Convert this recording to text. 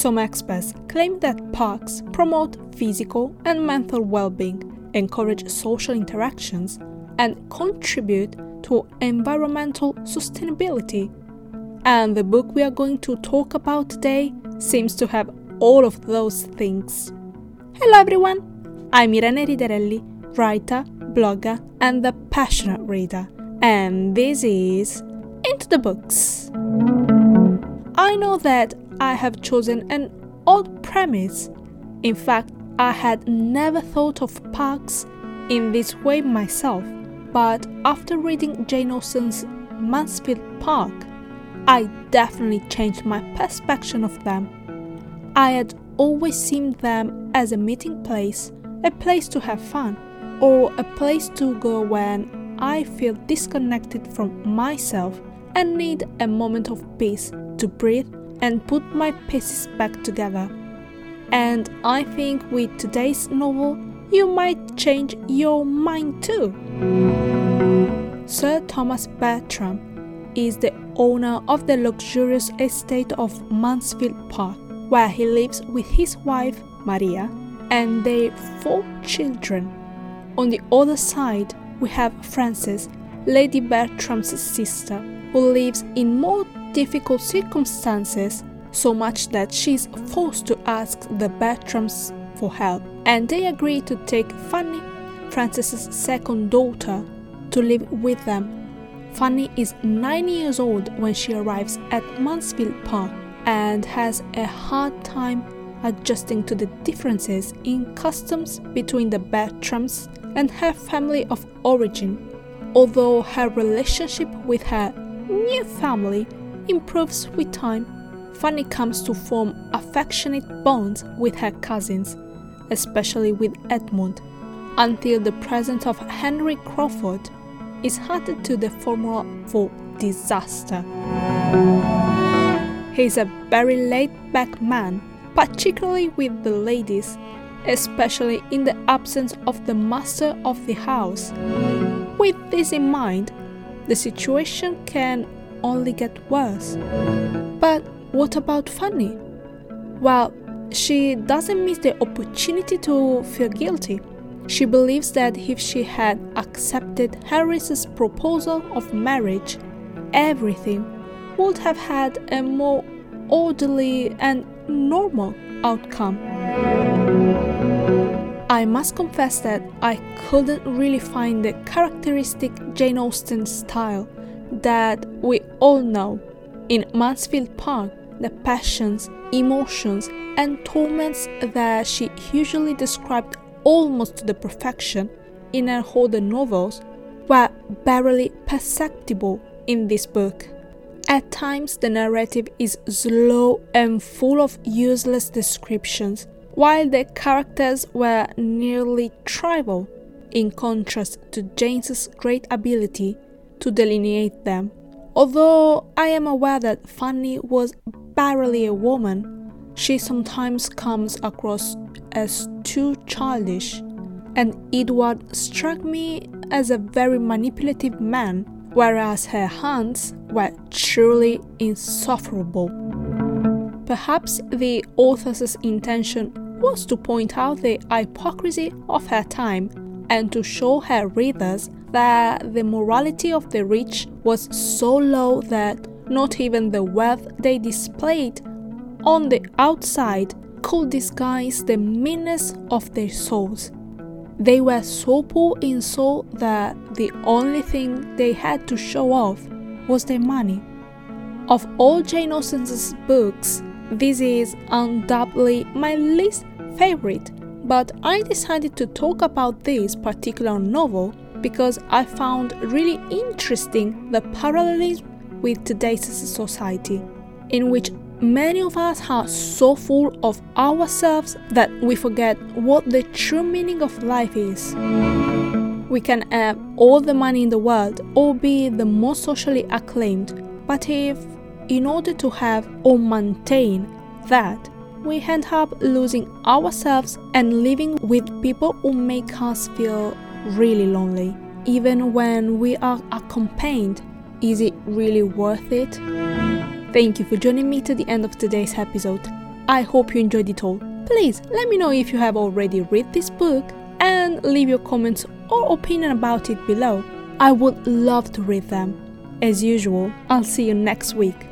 Some experts claim that parks promote physical and mental well being, encourage social interactions, and contribute to environmental sustainability. And the book we are going to talk about today seems to have all of those things. Hello everyone! I'm Irene Riderelli, writer, blogger, and the passionate reader, and this is Into the Books. I know that I have chosen an odd premise. In fact, I had never thought of parks in this way myself, but after reading Jane Austen's Mansfield Park, I definitely changed my perception of them. I had always seen them as a meeting place, a place to have fun, or a place to go when I feel disconnected from myself and need a moment of peace to breathe and put my pieces back together. And I think with today's novel, you might change your mind too. Sir Thomas Bertram is the owner of the luxurious estate of Mansfield Park, where he lives with his wife, Maria, and their four children. On the other side, we have Frances, Lady Bertram's sister, who lives in more difficult circumstances, so much that she's forced to ask the Bertrams for help, and they agree to take Fanny, Frances's second daughter, to live with them. Fanny is 9 years old when she arrives at Mansfield Park and has a hard time adjusting to the differences in customs between the Bertrams and her family of origin. Although her relationship with her new family improves with time, Fanny comes to form affectionate bonds with her cousins, especially with Edmund, until the presence of Henry Crawford is added to the formula for disaster. He is a very laid back man, particularly with the ladies, especially in the absence of the master of the house. With this in mind, the situation can only get worse. But what about Fanny? Well, she doesn't miss the opportunity to feel guilty. She believes that if she had accepted Harris's proposal of marriage, everything would have had a more orderly and normal outcome. I must confess that I couldn't really find the characteristic Jane Austen style that we all know. In Mansfield Park, the passions, emotions, and torments that she usually described almost to the perfection in her older novels were barely perceptible in this book. At times, the narrative is slow and full of useless descriptions, while the characters were nearly trivial, in contrast to Jane's great ability to delineate them. Although I am aware that Fanny was barely a woman, she sometimes comes across as too childish, and Edward struck me as a very manipulative man, whereas her hands were truly insufferable. Perhaps the author's intention was to point out the hypocrisy of her time and to show her readers that the morality of the rich was so low that not even the wealth they displayed on the outside could disguise the meanness of their souls. They were so poor in soul that the only thing they had to show off was their money. Of all Jane Austen's books, this is undoubtedly my least favorite, but I decided to talk about this particular novel because I found really interesting the parallelism with today's society, in which many of us are so full of ourselves that we forget what the true meaning of life is. We can have all the money in the world or be the most socially acclaimed, but if, in order to have or maintain that, we end up losing ourselves and living with people who make us feel really lonely. Even when we are accompanied, is it really worth it? Thank you for joining me to the end of today's episode. I hope you enjoyed it all. Please let me know if you have already read this book and leave your comments or opinion about it below. I would love to read them. As usual, I'll see you next week.